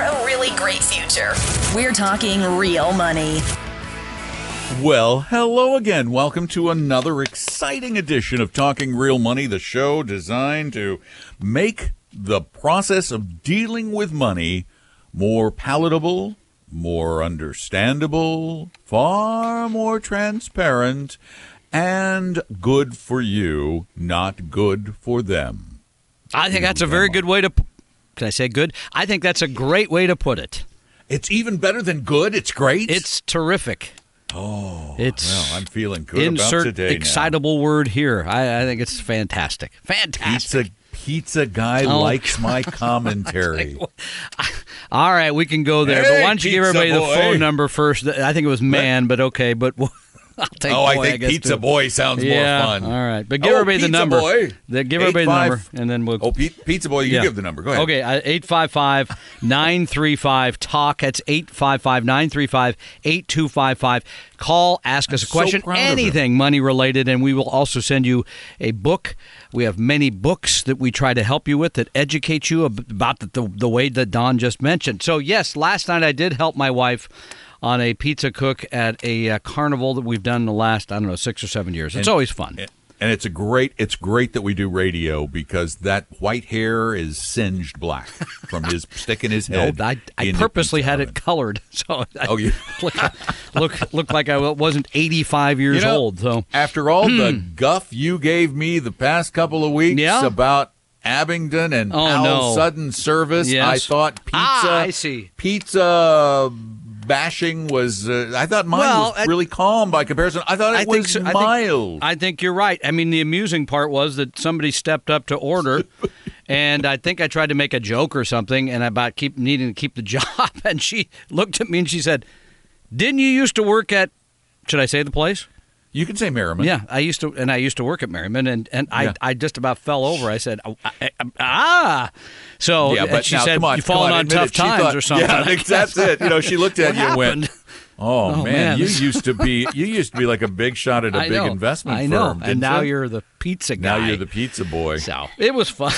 For a really great future. We're talking real money. Well, hello again. Welcome to another exciting edition of Talking Real Money, the show designed to make the process of dealing with money more palatable, more understandable, far more transparent, and good for you, not good for them. I think that's a very good way to. Can I say good? I think that's a great way to put it. It's even better than good. It's great. It's terrific. oh, it's well, I'm feeling good Insert about today. now. excitable word here. I, I think it's fantastic. Fantastic. Pizza pizza guy Oh. likes my commentary. All right, we can go there. Hey, but why don't you give everybody boy. the phone number first? I think it was man, but okay. But I'll take. oh, I boy, think guess, Pizza too. Boy sounds yeah, more fun. All right, but give Oh, everybody the number. Boy. The- give everybody the number, and then we'll. Oh, Pi- Pizza Boy, you Yeah. give the number. Go ahead. Okay, uh, 855 935 TALK. That's 855 935 8255. Call, ask us a question, him. anything money related, and we will also send you a book. We have many books that we try to help you with that educate you about the, the, the way that Don just mentioned. So, yes, last night I did help my wife on a pizza cook at a uh, carnival that we've done in the last, I don't know, six or seven years. It's always fun. And it's a great it's great that we do radio because that white hair is singed black from his sticking his No, head. I, I purposely had oven. it colored so I Oh, look, look look like I wasn't 85 years You know, old. So after all the guff you gave me the past couple of weeks Hmm. Yeah. about Abingdon and Oh, no. sudden service, Yes. I thought pizza. Ah, I see. Pizza bashing was. Uh, I thought mine Well, was I- really calm by comparison. I thought it I was think so, I think- mild. I think you're right. I mean, the amusing part was that somebody stepped up to order, and I think I tried to make a joke or something, and about keep needing to keep the job, and she looked at me and she said, "Didn't you used to work at?" Should I say the place? You can say Merriman. Yeah, I used to, and I used to work at Merriman, and, and I, Yeah. I just about fell over. I said, "Oh, ah, so Yeah, but she now, said, come on, you falling on, on tough. Times thought- or something. Yeah, I I think guess. that's it. You know, she looked at you and went, "Oh, Oh, man, man, you used to be you used to be like a big shot at a I big know, investment I know, firm, and now you? you're the pizza guy. now you're the pizza boy." So it was fun.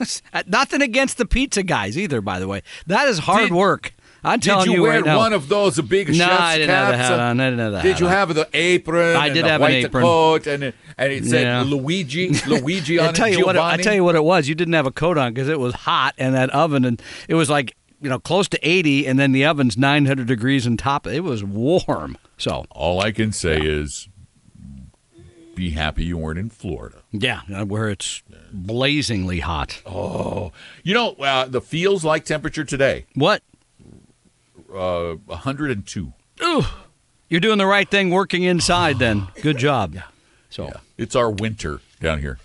Nothing against the pizza guys either, by the way. That is hard Did- work. I'm Did telling you, you wear right now. one of those big No, chef's I didn't have the hat on. I didn't have the Did you on. have the apron? I and did have an apron. coat, and it, and it said Yeah. Luigi, Luigi I on tell it. you what. I tell you what it was. You didn't have a coat on because it was hot in that oven, and it was like you know close to 80, and then the oven's 900 degrees and top. It was warm. So All I can say is, be happy you weren't in Florida. yeah, uh, where it's blazingly hot. Oh, you know uh, the feels like temperature today, What? Uh, 102. Ooh, you're doing the right thing, working inside. Then good job. Yeah. So It's our winter down here.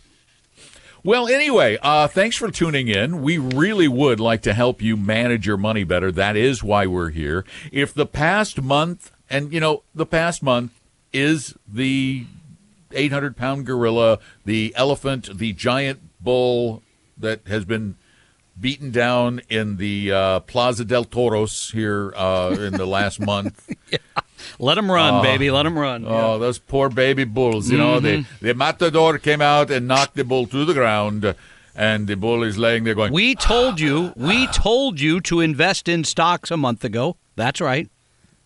Well, anyway, uh, thanks for tuning in. We really would like to help you manage your money better. That is why we're here. If the past month, and you know, the past month is the 800 pound gorilla, the elephant, the giant bull that has been beaten down in the uh, Plaza del Toros here uh, in the last month. let them run, baby. Let them run. Oh, those poor baby bulls! You know, the Mm-hmm. the matador came out and knocked the bull to the ground, and the bull is laying there going. We told you, we told you to invest in stocks a month ago. That's right.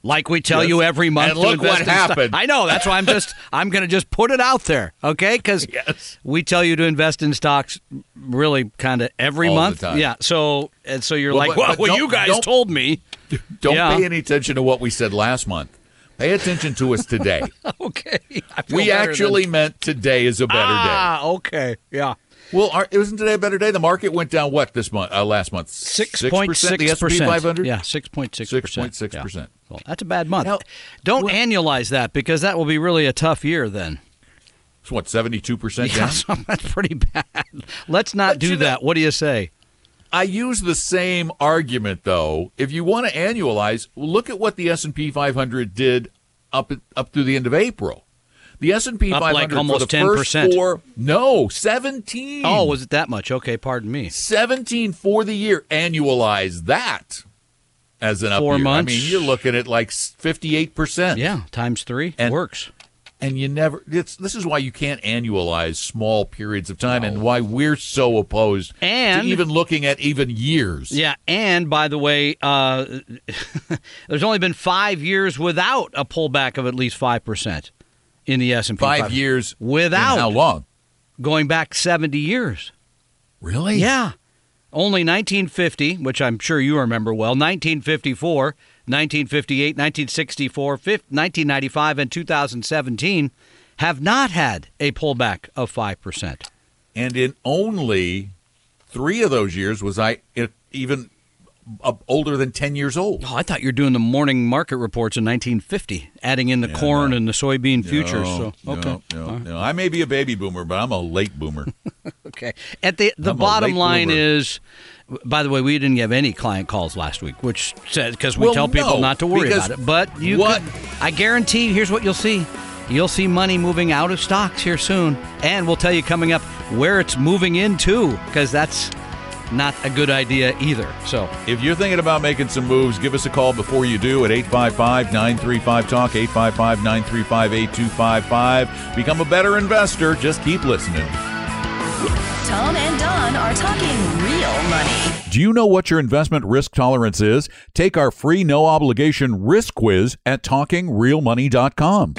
Like we tell Yes. you every month. And look what happened. I know. That's why I'm just. I'm going to just put it out there, okay? Because Yes. we tell you to invest in stocks, really, kind of every All month. Yeah. So and so you're Well, like, but- well, you guys told me. Don't Yeah. pay any attention to what we said last month. Pay attention to us today. Okay. We actually then. meant today is a better day. Ah, okay. Yeah. Well, our, isn't today a better day? The market went down what this month? Uh, last month? Six point six The S&P 500. Yeah, six point six percent. 6.6%. Well, that's a bad month. Now- Don't well- annualize that because that will be really a tough year then. It's what seventy two percent down. so that's pretty bad. Let's not But do you know- that. What do you say? I use the same argument though. If you want to annualize, look at what the S and P 500 did up up through the end of April. The S and P 500 like for almost the first 10%. four, no, 17. Oh, was it that much? Okay, pardon me. 17 for the year. Annualize that as an up Four year. months. I mean, you're looking at like 58%. Yeah, times three And- works. And you never, it's, this is why you can't annualize small periods of time and why we're so opposed And- to even looking at even years. Yeah, and by the way, uh, there's only been five years without a pullback of at least five percent in the S and P. Five years. without how long? going back seventy years. Really? Yeah, only 1950, which I'm sure you remember well. 1954, 1958, 1964, 1995, and 2017 have not had a pullback of five percent. And in only three of those years was I even uh, older than 10 years old. Oh, I thought you were doing the morning market reports in 1950, adding in the corn and the soybean futures. So okay, no, no, no. I may be a baby boomer, but I'm a late boomer. okay. At the the I'm bottom line bloomer. is, by the way, we didn't have any client calls last week, which says because we Well, tell people no, not to worry about it. But you, what- could- I guarantee. Here's what you'll see. You'll see money moving out of stocks here soon, and we'll tell you coming up where it's moving into, because that's not a good idea either. So If you're thinking about making some moves, give us a call before you do at 855 935 Talk, 855 935 8255. Become a better investor. Just keep listening. Tom and Don are talking real money. Do you know what your investment risk tolerance is? Take our free no obligation risk quiz at talkingrealmoney.com.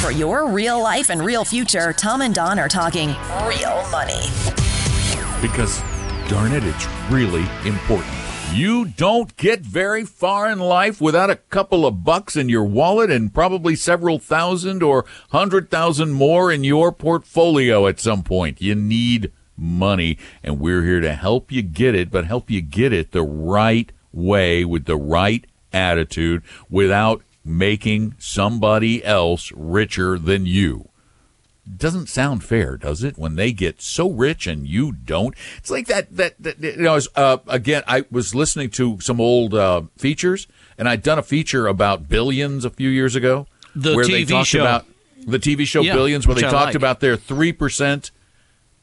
For your real life and real future, Tom and Don are talking real money. Because, darn it, it's really important. You don't get very far in life without a couple of bucks in your wallet and probably several thousand or hundred thousand more in your portfolio at some point. You need money, and we're here to help you get it, but help you get it the right way with the right attitude without making somebody else richer than you doesn't sound fair, does it? When they get so rich and you don't, it's like that. That, that you know, uh, again, I was listening to some old uh, features, and I'd done a feature about billions a few years ago, The where they TV talked show. about the TV show Yeah, Billions, where they I talked like. about their three percent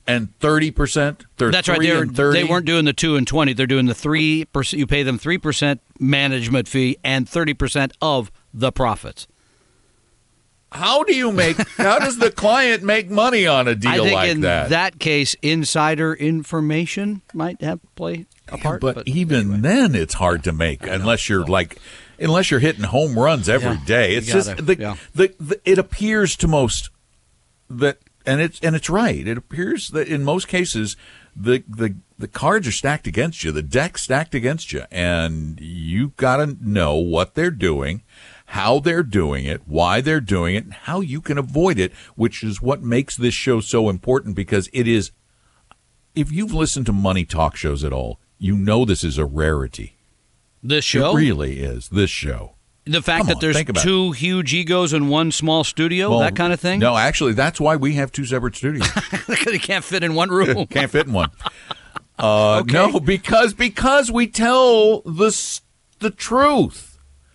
and thirty percent. That's right. They, were, they weren't doing the two and twenty. They're doing the three percent. You pay them three percent management fee and thirty percent of the profits. How do you make? how does the client make money on a deal I think like in that? case, insider information might have play a part. but, even then, it's hard to make unless you're like, unless you're hitting home runs every Yeah, day. It's gotta- just the, yeah. the, the it appears to most that, and it's and it's right. It appears that in most cases, the the the cards are stacked against you, the deck's stacked against you, and you got to know what they're doing. How they're doing it, why they're doing it, and how you can avoid it, which is what makes this show so important because it is if you've listened to money talk shows at all, you know this is a rarity. this show, It really is. This show. the fact Come that on, there's two huge egos in one small studio, Well, that kind of thing. No, actually, that's why we have two separate studios. they can't fit in one room. Can't fit in one. Uh, No, because because we tell the the truth.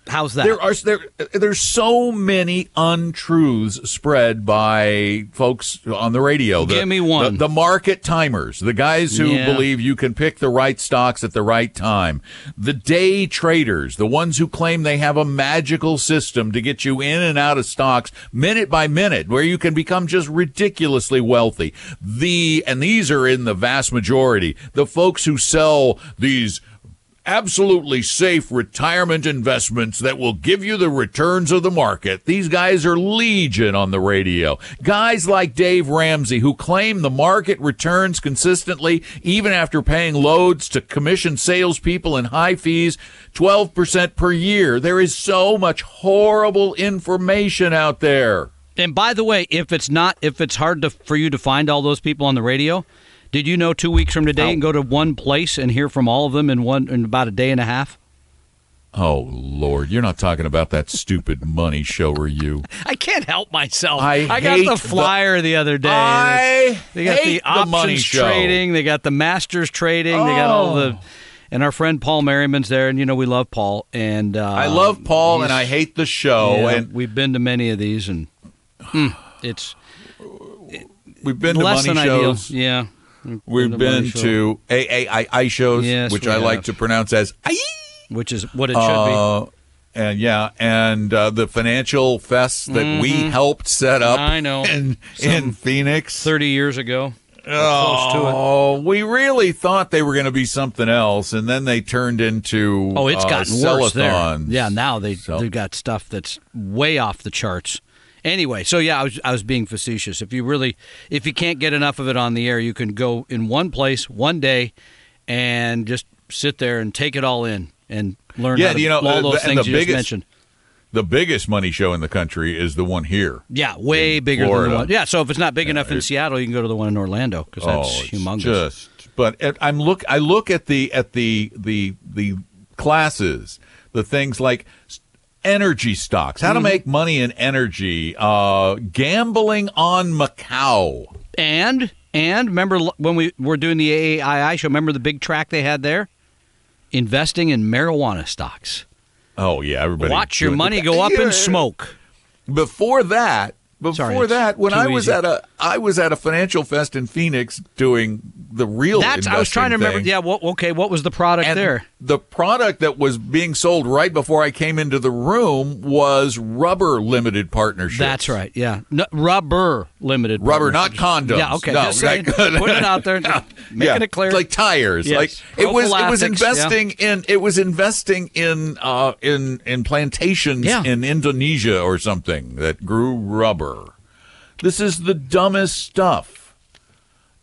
How's that? There are there there's so many untruths spread by folks on the radio. The, Give me one. The, the market timers, the guys who Yeah. believe you can pick the right stocks at the right time, the day traders, the ones who claim they have a magical system to get you in and out of stocks minute by minute, where you can become just ridiculously wealthy. The and these are in the vast majority. The folks who sell these absolutely safe retirement investments that will give you the returns of the market. These guys are legion on the radio. Guys like Dave Ramsey who claim the market returns consistently even after paying loads to commission salespeople and high fees, 12% per year. There is so much horrible information out there. And by the way, if it's not, if it's hard to, for you to find all those people on the radio, did you know two weeks from today can go to one place and hear from all of them in one in about a day and a half? Oh Lord, you're not talking about that stupid money show, are you? I can't help myself. I got the the- flyer the, other day. I they got hate the the money options show. trading. They got the masters trading. They got all the. Oh. And our friend Paul Merriman's there, and you know we love Paul. And uh, I love Paul and I hate the show, yeah, and we've been to many of these, and mm, it's we've been to less money than shows. ideal. Yeah, We've been to AAII shows, Yes, which I like to pronounce as "Aye." which is what it should Uh, and yeah, and uh, the financial fest that we helped set up. Mm-hmm. I know. in, in Phoenix. Thirty years ago, close to it. Oh, we really thought they were going to be something else, and then they turned into Oh, it's uh, gotten worse there. Yeah, now they So- they've got stuff that's way off the charts. Anyway, so yeah, I was I was being facetious. If you really if you can't get enough of it on the air, you can go in one place one day and just sit there and take it all in and learn Yeah, to, you know, all uh, those the- things you just mentioned. The biggest money show in the country is the one here. Yeah, way bigger than the one. Yeah, so if it's not big enough in Seattle, you can go to the one in Orlando because that's oh, it's humongous. Just, but I'm look. I look at the at the the the classes, the things like energy stocks, Mm-hmm. how to make money in energy, uh, gambling on Macau. And and remember when we were doing the AAII show? Remember the big track they had there? Investing in marijuana stocks. Oh yeah, everybody. Watch your money go up in smoke. Before that, before Sorry, that, when I was easy. at a I was at a financial fest in Phoenix doing the real. That's I was trying to remember. thing. Yeah, what, okay, what was the product And there? the product that was being sold right before I came into the room was rubber limited partnership. That's right. Yeah, no, rubber limited. Rubber, not condoms. Yeah, okay. No, just saying, right. putting it out there, just making yeah, it clear. Like tires. Yes. Like it was. It was Prophylactics, yeah. investing in. It was investing in. Uh, in in plantations Yeah. in Indonesia or something that grew rubber. This is the dumbest stuff.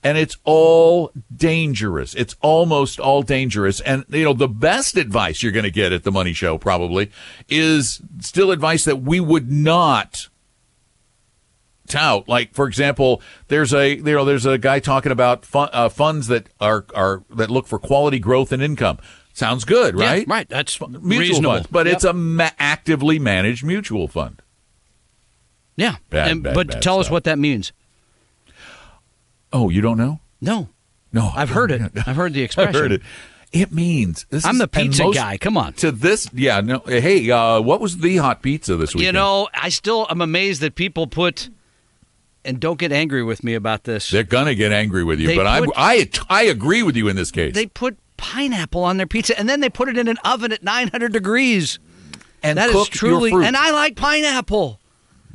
And it's all dangerous. It's almost all dangerous. And, you know, the best advice you're going to get at the Money Show probably is still advice that we would not tout. Like, for example, there's a you know there's a guy talking about fun, uh, funds that are are that look for quality growth and income. Sounds good, Yeah, right? right. That's Mutual reasonable. funds, but Yep. it's a ma- actively managed mutual fund. Yeah. Bad, And- bad, but bad tell us what that means. Oh, you don't know? No, No, I've heard it. I've heard the expression. I've heard it. It means this I'm is- the pizza most- guy. Come on. To this, yeah, no. Hey, uh, what was the hot pizza this week? You know, I still am amazed that people put, and don't get angry with me about this. they're gonna get angry with you, They but put- I, I, I agree with you in this case. They put pineapple on their pizza, and then they put it in an oven at 900 degrees. and That is truly, and I like pineapple.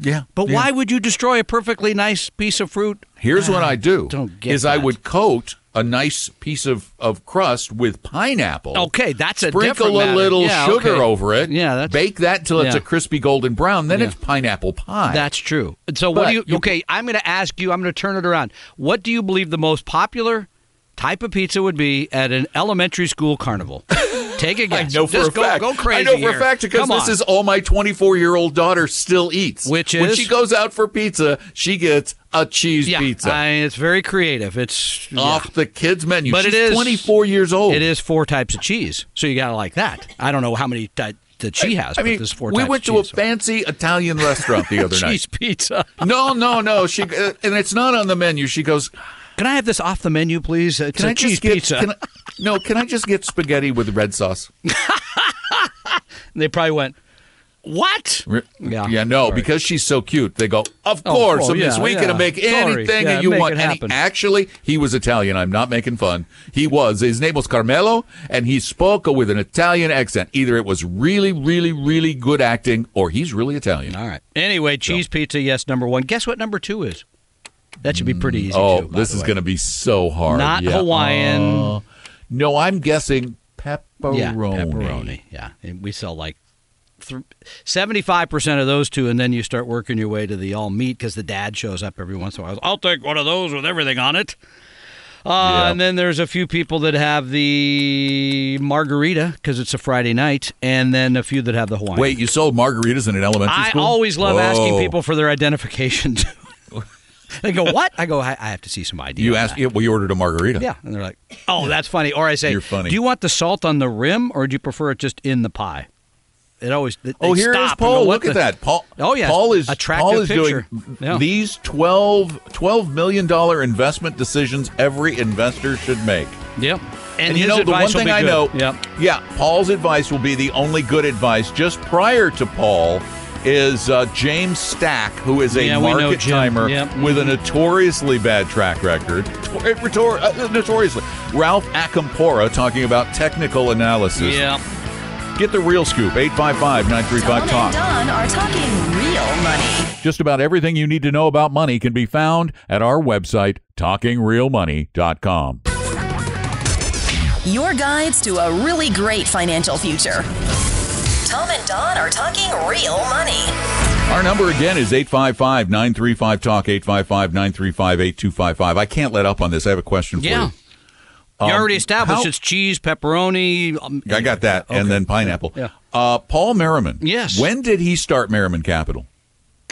Yeah, But yeah. why would you destroy a perfectly nice piece of fruit? Here's what I ah, do: don't get is I would coat a nice piece of, of crust with pineapple. Okay, that's a Sprinkle a little Yeah, sugar okay. over it. Yeah, that's bake that till it's yeah. a crispy golden brown. Then Yeah. it's pineapple pie. That's true. So what do you? you- Okay, I'm going to ask you. I'm going to turn it around. What do you believe the most popular type of pizza would be at an elementary school carnival? Take a I guess. know for Just a go, fact. Go crazy I know for here. a fact because Come this on. is all my 24 year old daughter still eats. Which when is? she goes out for pizza, she gets a cheese yeah, pizza I- it's very creative. It's yeah. off the kids menu. But it She's is- 24 years old. It is four types of cheese, so you got to like that. I don't know how many ty- that she has. I but mean, four we went to a cheese, so- fancy Italian restaurant the other night. cheese pizza. No, no, no. She uh, and it's not on the menu. She goes, Can I have this off the menu, please? It's "Can a I cheese just get pizza. Can I, no, can I just get spaghetti with red sauce? They probably went, "What?" Yeah, yeah, no, sorry. because she's so cute. They go, of Oh, course, oh, Miss yeah, Week yeah. to make anything Yeah, that you make want. And he, actually, he was Italian. I'm not making fun. He was. His name was Carmelo, and he spoke with an Italian accent. Either it was really, really, really good acting, or he's really Italian. All right. Anyway, cheese pizza, yes, number one. Guess what number two is? That should be pretty easy. Oh, too, this is going to be so hard. Not Yeah. Hawaiian. Uh, no, I'm guessing pepperoni. yeah, pepperoni. Yeah, and we sell like seventy-five percent of those two, and then you start working your way to the all meat because the dad shows up every once in a while. I'll take one of those with everything on it. Uh, Yeah. And then there's a few people that have the margarita because it's a Friday night, and then a few that have the Hawaiian. Wait, you sold margaritas in an elementary I school? always love asking people for their identification. too. they go, "What?" I go, "I, I have to see some ID." You on asked. that." Yeah, well, you ordered a margarita. Yeah, and they're like, "Oh, that's funny." Or I say, You're funny. Do you want the salt on the rim, or do you prefer it just in the pie?" It always. They Oh, here is stop and go, Paul. what Look the- at that. Paul. Oh, yeah. Paul is Attractive Paul is picture. doing Yeah. these 12, 12 million dollar investment decisions every investor should make. Yep. And, And, you know the one thing I good. know. Yep. Yeah, Paul's advice will be the only good advice. Just prior to Paul is uh, James Stack, who is a Yeah, market timer Yep. with a notoriously bad track record. Tor- notor- uh, notoriously, Ralph Acampora talking about technical analysis. Yeah. Get the real scoop. 855 935 Talk. Don are talking real money. Just about everything you need to know about money can be found at our website, talkingrealmoney.com. Your guides to a really great financial future. Tom and Don are talking real money. Our number again is 855-935-TALK, 855-935-8255. I can't let up on this. I have a question for Yeah. you. You already established how- it's cheese, pepperoni. um, I got that, and then pineapple. Yeah. Uh, Paul Merriman. Yes. When did he start Merriman Capital?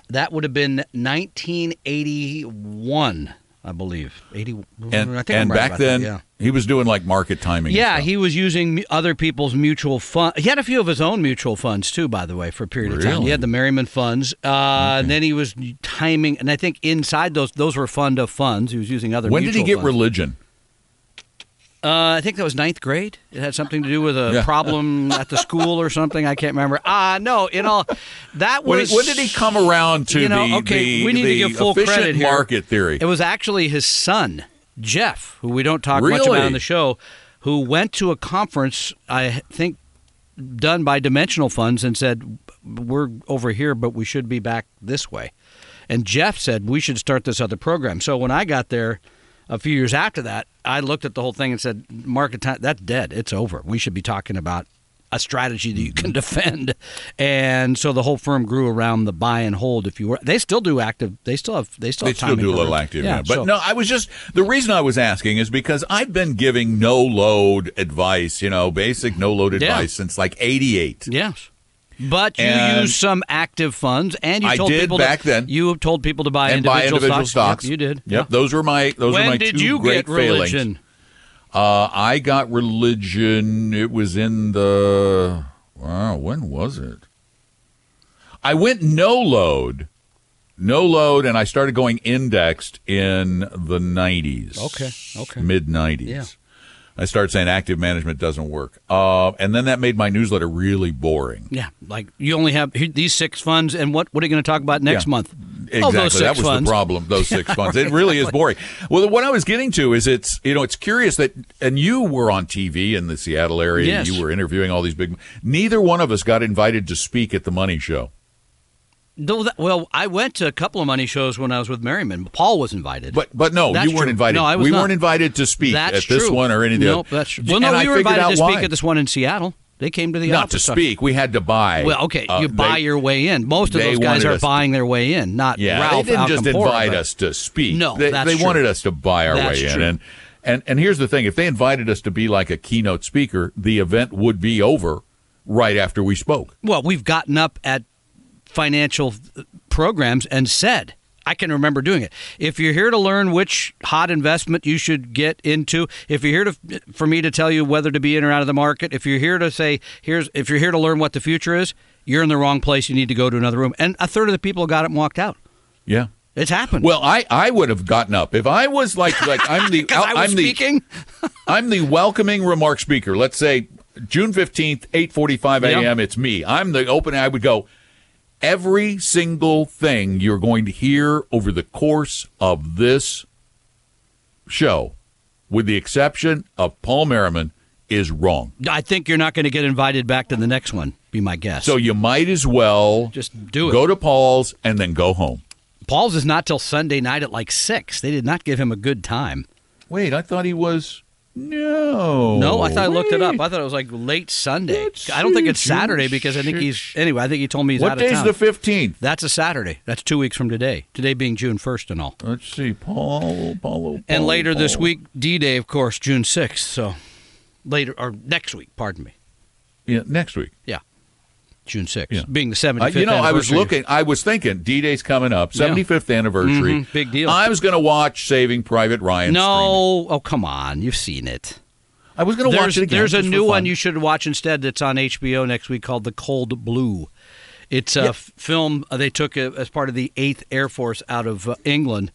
That would have been 1981, I believe. 80. And, I think and right back then, that, yeah. he was doing like market timing. Yeah, he was using other people's mutual fund. He had a few of his own mutual funds too, by the way, for a period of time. He had the Merriman funds, uh, and then he was timing. And I think inside those, those were fund of funds. He was using other. When did he get funds. religion? Uh, I think that was ninth grade. It had something to do with a Yeah. problem at the school or something. I can't remember. Ah, no, in all that When, was. when did he come around to you know, the, okay, the, we need to give full credit here. market theory? It was actually his son, Jeff, who we don't talk much about on the show, who went to a conference, I think, done by Dimensional Funds and said, We're over here, but we should be back this way. And Jeff said, We should start this other program. So when I got there, a few years after that, I looked at the whole thing and said, "Market time, that's dead. It's over. We should be talking about a strategy that you can defend." And so the whole firm grew around the buy and hold. If you were, they still do active. They still have. They still They have still do a little active, yeah. But so- no, I was just the reason I was asking is because I've been giving no load advice, you know, basic no load Yeah. advice since like '88. Yes. But you And- use some active funds, and you I told did people back to, then. You told people to buy and buy individual individual stocks. stocks. Yep, you did. Yep, Yeah. those were my those when were my did two you great get religion? failings. Uh, I got religion. It was in the wow. When was it? I went no load, no load, and I started going indexed in the nineties. Okay, okay. mid nineties. Yeah. I started saying active management doesn't work, uh, and then that made my newsletter really boring. Yeah, like you only have these six funds, and what what are you going to talk about next Yeah. month? Exactly. Oh, those six that was funds. the problem. Those six funds. It really is boring. Well, what I was getting to is it's you know it's curious that and you were on TV in the Seattle area. Yes. You were interviewing all these big. Neither one of us got invited to speak at the Money Show. No, that- well, I went to a couple of money shows when I was with Merriman. Paul was invited. But but no, That's you weren't true. invited. No, I was we not. weren't invited to speak that's at this one or any of the Nope, other. that's true. Well, no, And we were invited to speak why. at this one in Seattle. They came to the Not office. to speak. We had to buy. Well, okay, Uh, you buy they- your way in. Most of those guys are us to- buying their way in, not Yeah, Ralph they didn't just invite us to speak. No, they, they true. wanted us to buy our That's way in. And, and and here's the thing: if they invited us to be like a keynote speaker, the event would be over right after we spoke. Well, we've gotten up at financial programs and said, I can remember doing it. If you're here to learn which hot investment you should get into, if you're here to for me to tell you whether to be in or out of the market, if you're here to say here's if you're here to learn what the future is, you're in the wrong place. You need to go to another room. And a third of the people got up and walked out. Yeah. It's happened. Well, I, I would have gotten up if I was like like I'm the I am the. I'm the welcoming remark speaker. Let's say June fifteenth, eight forty five a.m. It's me. I'm the opening. I would go. Every single thing you're going to hear over the course of this show, with the exception of Paul Merriman, is wrong. I think you're not going to get invited back to the next one. Be my guess. So you might as well just do it. go to Paul's and then go home. Paul's is not till Sunday night at like six. They did not give him a good time. Wait, I thought he was. No. No, I thought I looked it up. I thought it was like late Sunday. I don't think it's Saturday because I think he's anyway. I think he told me he's What out of day's town. the 15th? That's a Saturday. That's two weeks from today. Today being June first and all. Let's see. Paul, Paulo, and Paul, later this week, D Day, of course, June sixth. So later or next week, pardon me. Yeah, next week. June sixth, Yeah. being the Uh, seventy fifth. you know, I was looking, I was thinking D Day's coming up, Yeah. 75th anniversary. Mhm, big deal. I was going to watch Saving Private Ryan. streaming. No, oh come on, you've seen it. I was going to watch it again. there's a new one you should watch instead that's on HBO next week called The Cold Blue. It's a Yep. f- film uh, they took uh, as part of the 8th Air Force out of uh, England.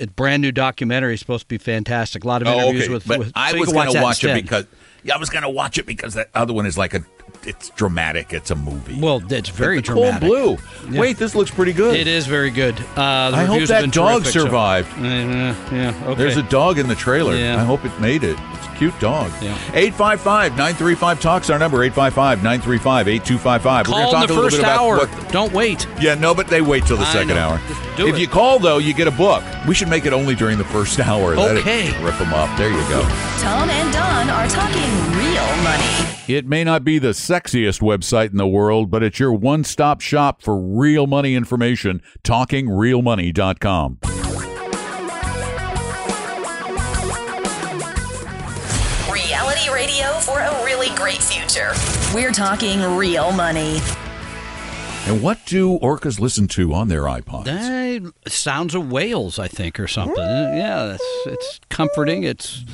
A brand new documentary. Supposed to be fantastic. A lot of Oh, interviews okay. with. but with I so was going to that watch it because yeah, I was going to watch it because that other one is like a it's dramatic. It's a movie. Well, it's very the dramatic. Cold Blue. Wait, this looks pretty good. It is very good. Uh, I hope that been dog terrific, so- survived. Uh, yeah. Okay. There's a dog in the trailer. Yeah. I hope it made it. It's a cute dog. Yeah. 855 935 Talks our number 855 935 8255. We're going to talk the a little first bit about hour. what. Don't wait. Yeah, no, but they wait till the I second know. hour. Do if it. you call, though, you get a book. We should make it only during the first hour. Let it Okay. rip them up. There you go. Tom and Don are talking real money. It may not be the sexiest website in the world, but it's your one stop shop for real money information. TalkingRealMoney.com. Reality radio for a really great future. We're talking real money. And what do orcas listen to on their iPods? Uh, sounds of whales, I think, or something. Yeah, it's, it's comforting. It's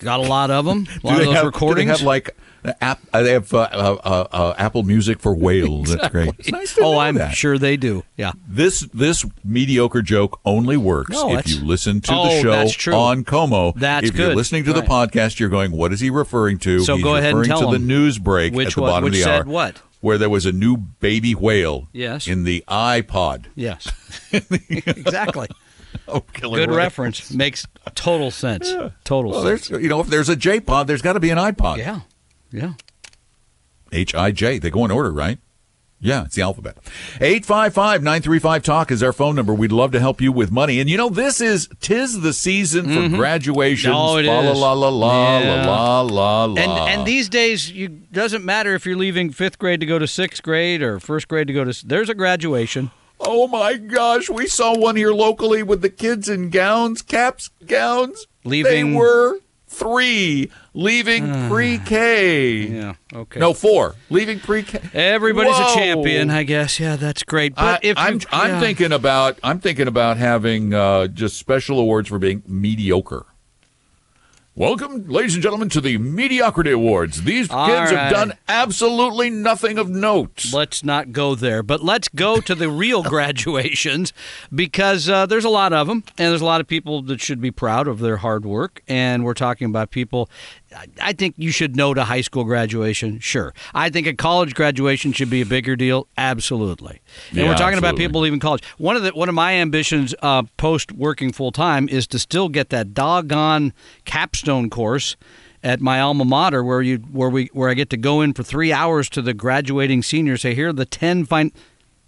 got a lot of them. A lot do of they those have, recordings. Have like app, uh, they have uh, uh, uh, uh, Apple Music for whales. That's great. Nice oh, I'm that. sure they do. Yeah. This this mediocre joke only works No, if you listen to Oh, the show on KOMO. That's if you're listening to the podcast, you're going, "What is he referring to?" So He's go ahead and referring tell to him. the news break Which at the one- bottom of the said hour. what? Where there was a new baby whale. Yes. In the iPod. Yes. exactly. Oh, Good reference. Makes total sense. Total Well, sense. there's you know if there's a J pod, there's got to be an iPod. Yeah. Yeah. H I J. They go in order, right? Yeah, it's the alphabet. 855 935 Talk is our phone number. We'd love to help you with money. And you know, this is, tis the season for mm-hmm. graduations. Oh, it la is. la la la Yeah. la la la. And and these days, you doesn't matter if you're leaving fifth grade to go to sixth grade or first grade to go to. There's a graduation. Oh my gosh, we saw one here locally with the kids in gowns, caps, gowns. Leaving- They were three, leaving pre K. Yeah. Okay. No, four, leaving pre K. Everybody's Whoa. a champion, I guess. Yeah, that's great. But I, if I'm, I'm yeah. thinking about I'm thinking about having uh, just special awards for being mediocre. Welcome, ladies and gentlemen, to the Mediocrity Awards. These All kids have done absolutely nothing of note. Let's not go there, but let's go to the real graduations because uh, there's a lot of them, and there's a lot of people that should be proud of their hard work. And we're talking about people. I- think you should know to high school graduation, sure. I think a college graduation should be a bigger deal, absolutely. And Yeah, we're talking about people leaving college. One of the one of my ambitions uh, post working full time is to still get that doggone capstone course at my alma mater where you where we where I get to go in for three hours to the graduating seniors. Say here are the ten fine.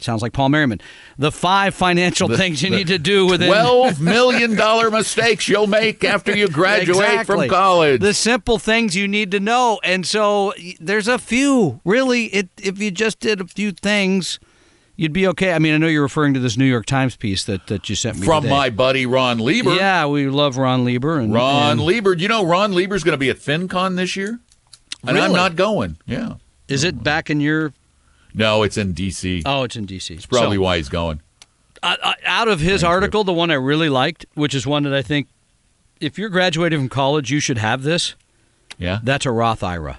Sounds like Paul Merriman. The five financial things you the need to do within Twelve million dollar mistakes you'll make after you graduate Exactly. from college. The simple things you need to know, and so there's a few. Really, it, if you just did a few things, you'd be okay. I mean, I know you're referring to this New York Times piece that, that you sent me from today. my buddy Ron Lieber. Yeah, we love Ron Lieber and Ron and- Lieber. You know Ron Lieber's going to be at FinCon this year, and I'm not going. Yeah. Is it back in your? No, it's in D.C. Oh, it's in D.C. It's probably So, why he's going. out of his article, the one I really liked, which is one that I think, if you're graduating from college, you should have this. Yeah. That's a Roth IRA.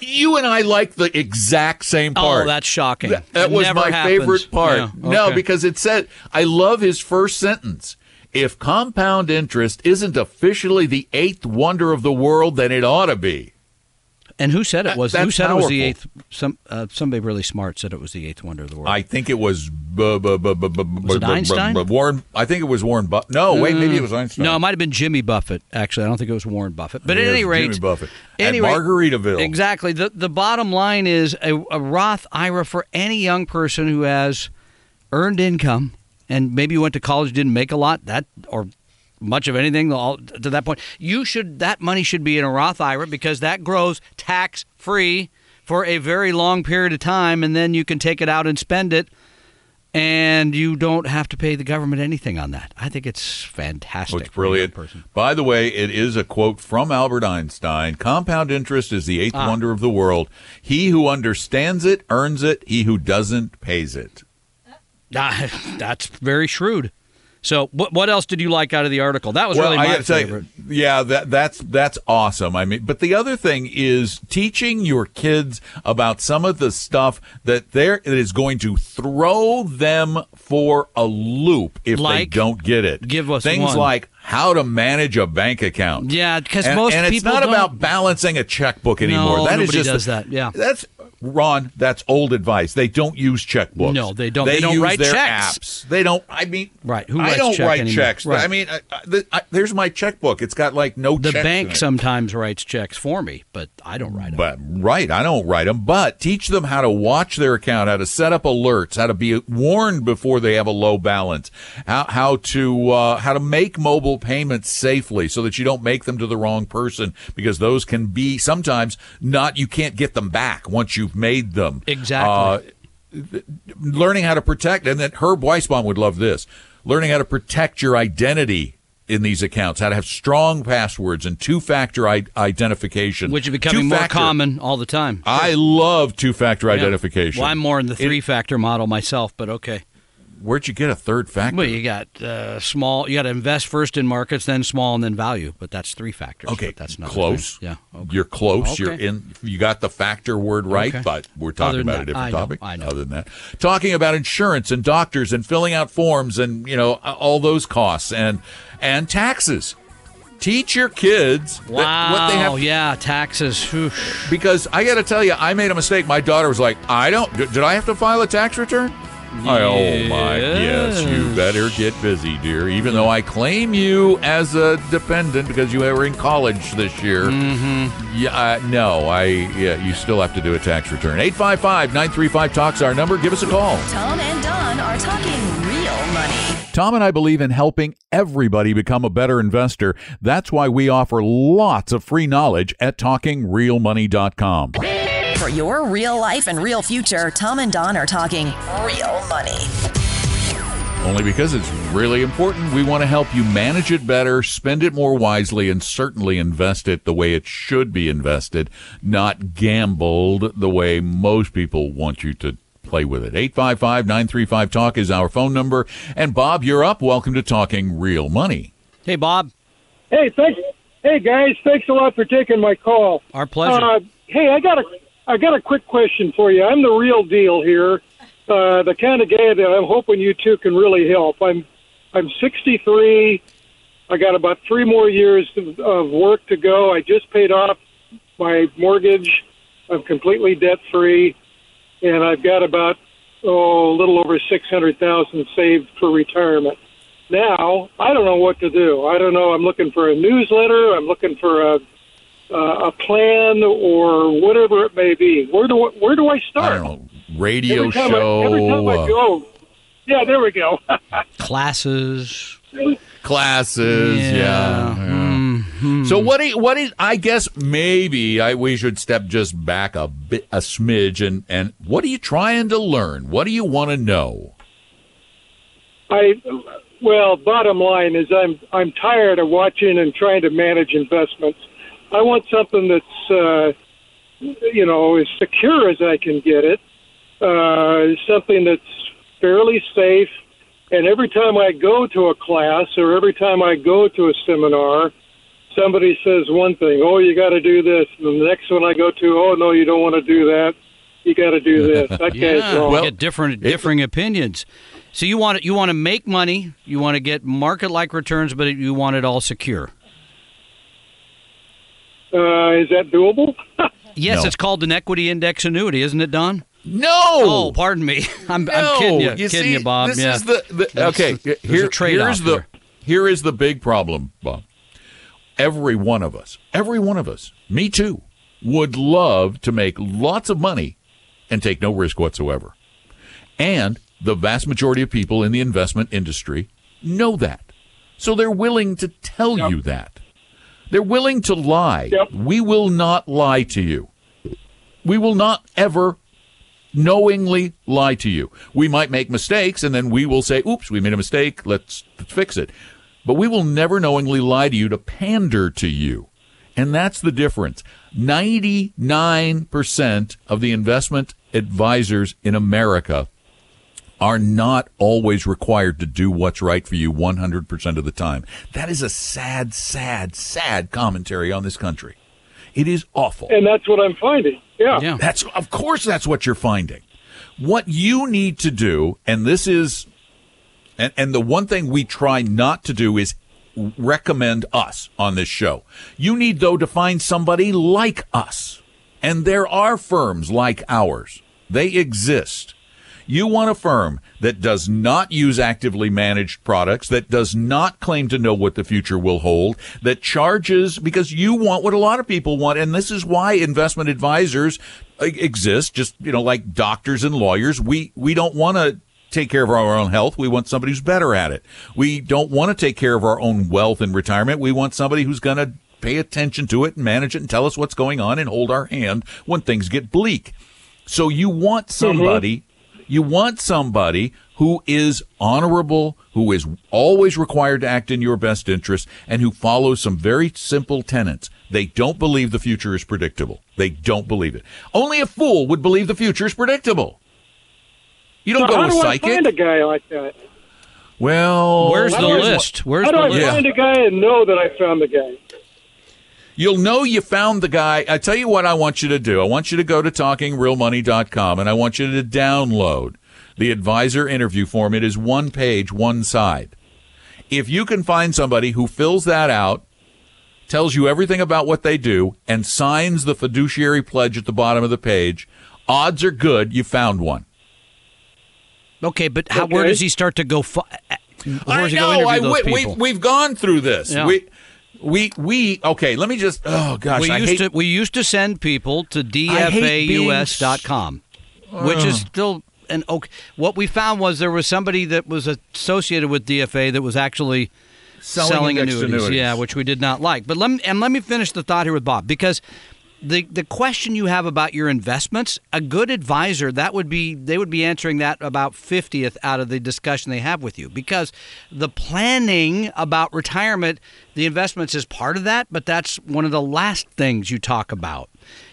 You and I like the exact same oh, part. Oh, that's shocking. That, that It was my happens. favorite part. Yeah, No, because it said, I love his first sentence. If compound interest isn't officially the eighth wonder of the world, then it ought to be. And who said it was? Who That's said it was the eighth? Some uh, somebody really smart said it was the eighth wonder of the world. I think it was. It Einstein? Warren. I think it was Warren Buffett. No, wait, maybe it was Einstein. no, it might have been Jimmy Buffett. Actually, I don't think it was Warren Buffett. But It at any rate, Jimmy Buffett at any rate- Margaritaville. Exactly. The the bottom line is a, a Roth IRA for any young person who has earned income and maybe went to college didn't make a lot that or much of anything all, to that point. You should that money should be in a Roth IRA because that grows tax free for a very long period of time, and then you can take it out and spend it. And you don't have to pay the government anything on that. I think it's fantastic. It's for a young brilliant. Person. By the way, it is a quote from Albert Einstein Compound interest is the Ah. eighth wonder of the world. He who understands it earns it, he who doesn't pays it. Ah, That's very shrewd. So, what what else did you like out of the article? That was really I my gotta tell you, favorite. yeah, that that's that's awesome. I mean, but the other thing is teaching your kids about some of the stuff that there that is going to throw them for a loop if they don't get it. Give us things one. like how to manage a bank account. Yeah, because most and it's people not about balancing a checkbook anymore. No, that is just does that, yeah. that's Ron. That's old advice. They don't use checkbooks. No, they don't. They don't use write checks. apps. They don't. I mean, Right. Who I don't check write anymore? checks. Right. I mean, I, I, I, there's my checkbook. It's got like no The bank sometimes writes checks for me, but I don't write them. But right, I don't write them. But teach them how to watch their account, how to set up alerts, how to be warned before they have a low balance, how, how to uh, how to make mobile payments safely, so that you don't make them to the wrong person, because those can be sometimes not. You can't get them back once you've made them. Exactly. Uh, learning how to protect, and then Herb Weisbaum would love this. Learning how to protect your identity in these accounts, how to have strong passwords and two-factor I- identification, Which is becoming more Two-factor. common all the time. I love two-factor Yeah. identification. Well, I'm more in the three factor model myself, but okay. Where'd you get a third factor? Well, you got uh, small. You got to invest first in markets, then small, and then value. But that's three factors. okay, but that's not close. Yeah, okay. You're close. You're in. You got the factor word right, Okay. but we're talking about a different I know, topic. I know. Other than that, talking about insurance and doctors and filling out forms and you know all those costs and and taxes. Teach your kids that- Wow. what they have Oh, yeah, taxes. Whew. because I got to tell you, I made a mistake. My daughter was like, "I don't. Did I have to file a tax return?" I, oh my, yes, you better get busy, dear. Even though I claim you as a dependent because you were in college this year. Mm-hmm. Yeah, uh, no, I. Yeah, you still have to do a tax return. 855-935 talks our number. Give us a call. Tom and Don are talking real money. Tom and I believe in helping everybody become a better investor. That's why we offer lots of free knowledge at talkingrealmoney.com. For your real life and real future, Tom and Don are talking real money. Only because it's really important. We want to help you manage it better, spend it more wisely, and certainly invest it the way it should be invested, not gambled the way most people want you to play with it. 855 935 Talk is our phone number. And Bob, you're up. Welcome to Talking Real Money. Hey, Bob. Hey, thanks. Hey guys, thanks a lot for taking my call. Our pleasure. Uh, hey, I got a I got a quick question for you. I'm the real deal here. Uh, the kind of guy that I'm hoping you two can really help. I'm I'm 63. I got about three more years of, work to go. I just paid off my mortgage. I'm completely debt free, and I've got about oh a little over six hundred thousand saved for retirement. Now I don't know what to do. I don't know. I'm looking for a newsletter. I'm looking for a uh, a plan or whatever it may be. Where do I, where do I I start? don't know, radio every show. I, every time I uh, go, yeah, there we go. Classes. classes. Yeah. Yeah. yeah. So what? Do you, what is? I guess maybe I, we should step just back a bit, a smidge, and and what are you trying to learn? What do you want to know? I well, bottom line is I'm I'm tired of watching and trying to manage investments. I want something that's uh, you know as secure as I can get it, uh, something that's fairly safe. And every time I go to a class or every time I go to a seminar, somebody says one thing, oh, you got to do this. And the next one I go to, oh, no, you don't want to do that. You got to do this. That guy's Yeah, wrong. Well, get different differing opinions. So you want you want to make money, you want to get market like returns, but you want it all secure. Uh, is that doable? Yes, No. it's called an equity index annuity, isn't it, Don? No. Oh, pardon me. I'm, No, I'm kidding you, you kidding see, you, Bob. This yeah. is the, the okay. there's here, a here's the here. here is the big problem, Bob. Every one of us, every one of us, me too, would love to make lots of money and take no risk whatsoever. And the vast majority of people in the investment industry know that, so they're willing to tell you that. They're willing to lie. Yep. We will not lie to you. We will not ever knowingly lie to you. We might make mistakes and then we will say, oops, we made a mistake. Let's fix it. But we will never knowingly lie to you to pander to you. And that's the difference. 99% of the investment advisors in America are not always required to do what's right for you 100% of the time. That is a sad, sad, sad commentary on this country. It is awful. And that's what I'm finding. Yeah. Yeah. That's of course that's what you're finding. What you need to do, and this is and, and the one thing we try not to do is recommend us on this show. You need though to find somebody like us. And there are firms like ours. They exist. You want a firm that does not use actively managed products, that does not claim to know what the future will hold, that charges because you want what a lot of people want. And this is why investment advisors uh, exist, just, you know, like doctors and lawyers. We, we don't want to take care of our own health. We want somebody who's better at it. We don't want to take care of our own wealth in retirement. We want somebody who's going to pay attention to it and manage it and tell us what's going on and hold our hand when things get bleak. So you want somebody, you want somebody who is honorable, who is always required to act in your best interest, and who follows some very simple tenets. They don't believe the future is predictable. They don't believe it. Only a fool would believe the future is predictable. You don't So go to do a I psychic. find a guy like that? well, Where's the do I- list? Where's How do the I list? find a guy and know that I found the guy? You'll know you found the guy. I tell you what I want you to do. I want you to go to talkingrealmoney.com and I want you to download the advisor interview form. It is one page, one side. If you can find somebody who fills that out, tells you everything about what they do, and signs the fiduciary pledge at the bottom of the page, odds are good you found one. Okay, but how, where does he start to go? Fi- uh, I does he go know. I, we, people? we, we've gone through this. Yeah. We, we, we, okay, let me just, oh gosh, we I used hate, to we used to send people to hate being which is oh. still an okay. What we found was there was somebody that was associated with DFA that was actually Selling indexed annuities, annuities. yeah, which we did not like. But let me and let me finish the thought here with Bob because the the question you have about your investments, a good advisor that would be they would be answering that about fiftieth out of the discussion they have with you because the planning about retirement, the investments is part of that, but that's one of the last things you talk about.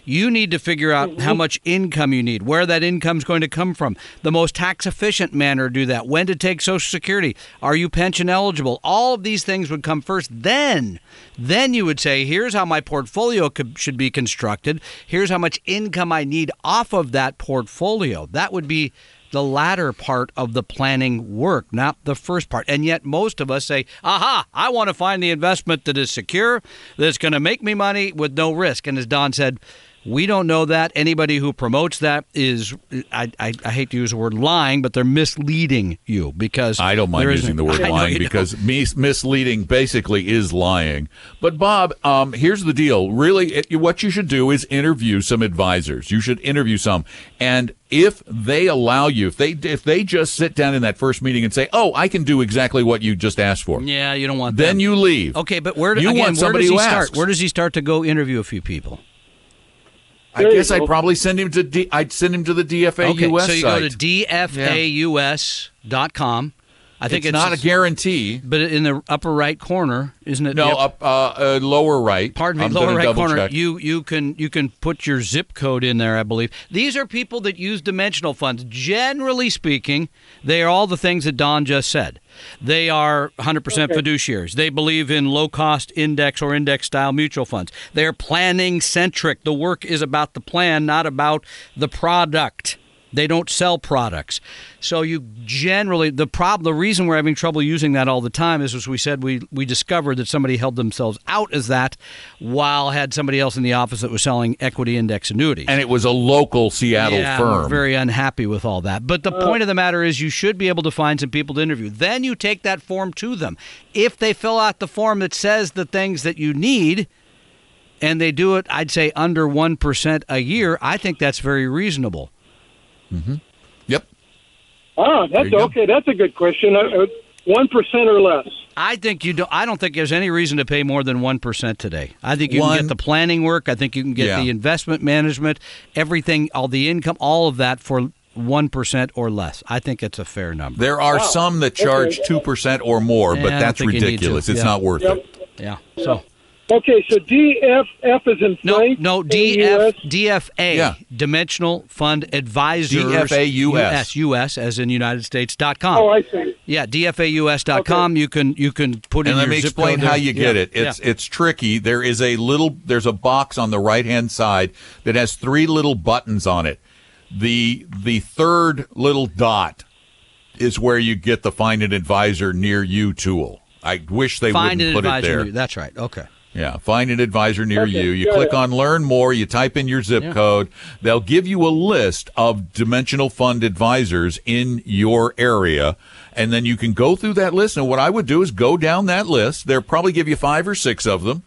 You need to figure out how mm-hmm. much income you need, where that income is going to come from, the most tax efficient manner to do that, when to take Social Security, are you pension eligible? All of these things would come first. Then, then you would say, here's how my portfolio could, should be constructed. Here's how much income I need off of that portfolio. That would be the latter part of the planning work, not the first part. And yet, most of us say, aha, I want to find the investment that is secure, that's going to make me money with no risk. And as Don said, we don't know that. Anybody who promotes that is, I, I, I hate to use the word lying, but they're misleading you because I don't mind using the word I lying because mis- misleading basically is lying. But Bob, um, here's the deal. Really, it, what you should do is interview some advisors. You should interview some, and if they allow you, if they if they just sit down in that first meeting and say, "Oh, I can do exactly what you just asked for," Yeah, you don't want then them. you leave. Okay, but where, do- you again, want where does he start? asks. Where does he start to go interview a few people? I There you guess I'd probably send him to. D- I'd send him to the DFAUS. Okay, so you site. go to dfaus.com. I think it's, it's, not a guarantee. but in the upper right corner, isn't it? No, Yep. up uh, uh, lower right. Pardon me, I'm lower right corner. check. You you can you can put your zip code in there. I believe these are people that use dimensional funds. Generally speaking, they are all the things that Don just said. They are 100% fiduciaries. They believe in low cost index or index style mutual funds. They're planning centric. The work is about the plan, not about the product. They don't sell products. So you generally the problem the reason we're having trouble using that all the time is as we said we we discovered that somebody held themselves out as that while had somebody else in the office that was selling equity index annuities. and it was a local Seattle yeah, firm. We're very unhappy with all that. But the point of the matter is, you should be able to find some people to interview. Then you take that form to them. If they fill out the form that says the things that you need, and they do it, I'd say under one percent a year, I think that's very reasonable. Yep. Ah, that's you go. okay. That's a good question. Uh, One percent or less. I think you don't. I don't think there's any reason to pay more than one percent today. I think you can get the planning work. I think you can get Yeah. the investment management, everything, all the income, all of that for one percent or less. I think it's a fair number. There are some that charge Okay. two percent or more, Yeah, but don't that's think you need to. ridiculous. It's Yeah. not worth Yep. it. Yeah. So Okay, so DFF is in No, Frank. no, AUS. DF, DFA, Yeah. Dimensional Fund Advisors. DFAUS. US, US as in United States dot com. Oh, I see. Yeah, DFAUS.com. You can you can put in And let me explain how you get Yeah, it. It's yeah. it's tricky. There is a little there's a box on the right hand side that has three little buttons on it. The the third little dot is where you get the find an advisor near you tool. I wish they find wouldn't put it advisor. there. That's right. Okay. Yeah, find an advisor near Okay, you. You click on learn more, you type in your zip Yeah. code. They'll give you a list of dimensional fund advisors in your area. And then you can go through that list. And what I would do is go down that list. They'll probably give you five or six of them.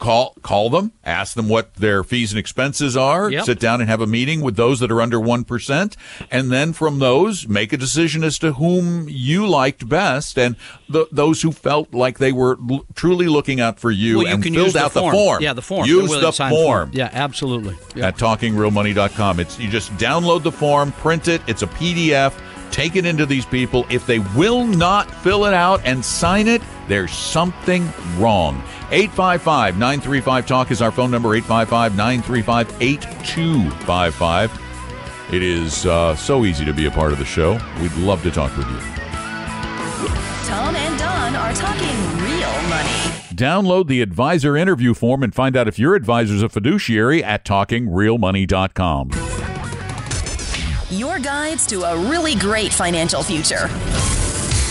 Call call them, ask them what their fees and expenses are, Yep. sit down and have a meeting with those that are under 1%, and then from those make a decision as to whom you liked best and the, those who felt like they were l- truly looking out for you Well, you and can filled out the form. the Yeah, the form. Use the to sign form Yeah, absolutely. Yeah. at talkingrealmoney.com. It's you just download the form, print it, it's a PDF, take it into these people. If they will not fill it out and sign it, there's something wrong. 855-935 talk is our phone number 855-935-8255. It is uh, so easy to be a part of the show. We'd love to talk with you. Tom and Don are talking real money. Download the advisor interview form and find out if your advisor's a fiduciary at talkingrealmoney.com. Your guides to a really great financial future.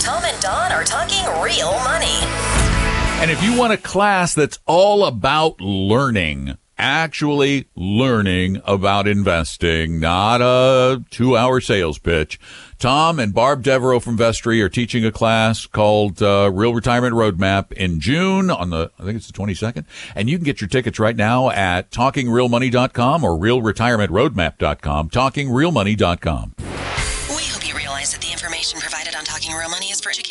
Tom and Don are talking real money. And if you want a class that's all about learning, actually learning about investing, not a two hour sales pitch, Tom and Barb Devereaux from Vestry are teaching a class called uh, Real Retirement Roadmap in June on the, I think it's the 22nd. And you can get your tickets right now at talkingrealmoney.com or realretirementroadmap.com, talkingrealmoney.com.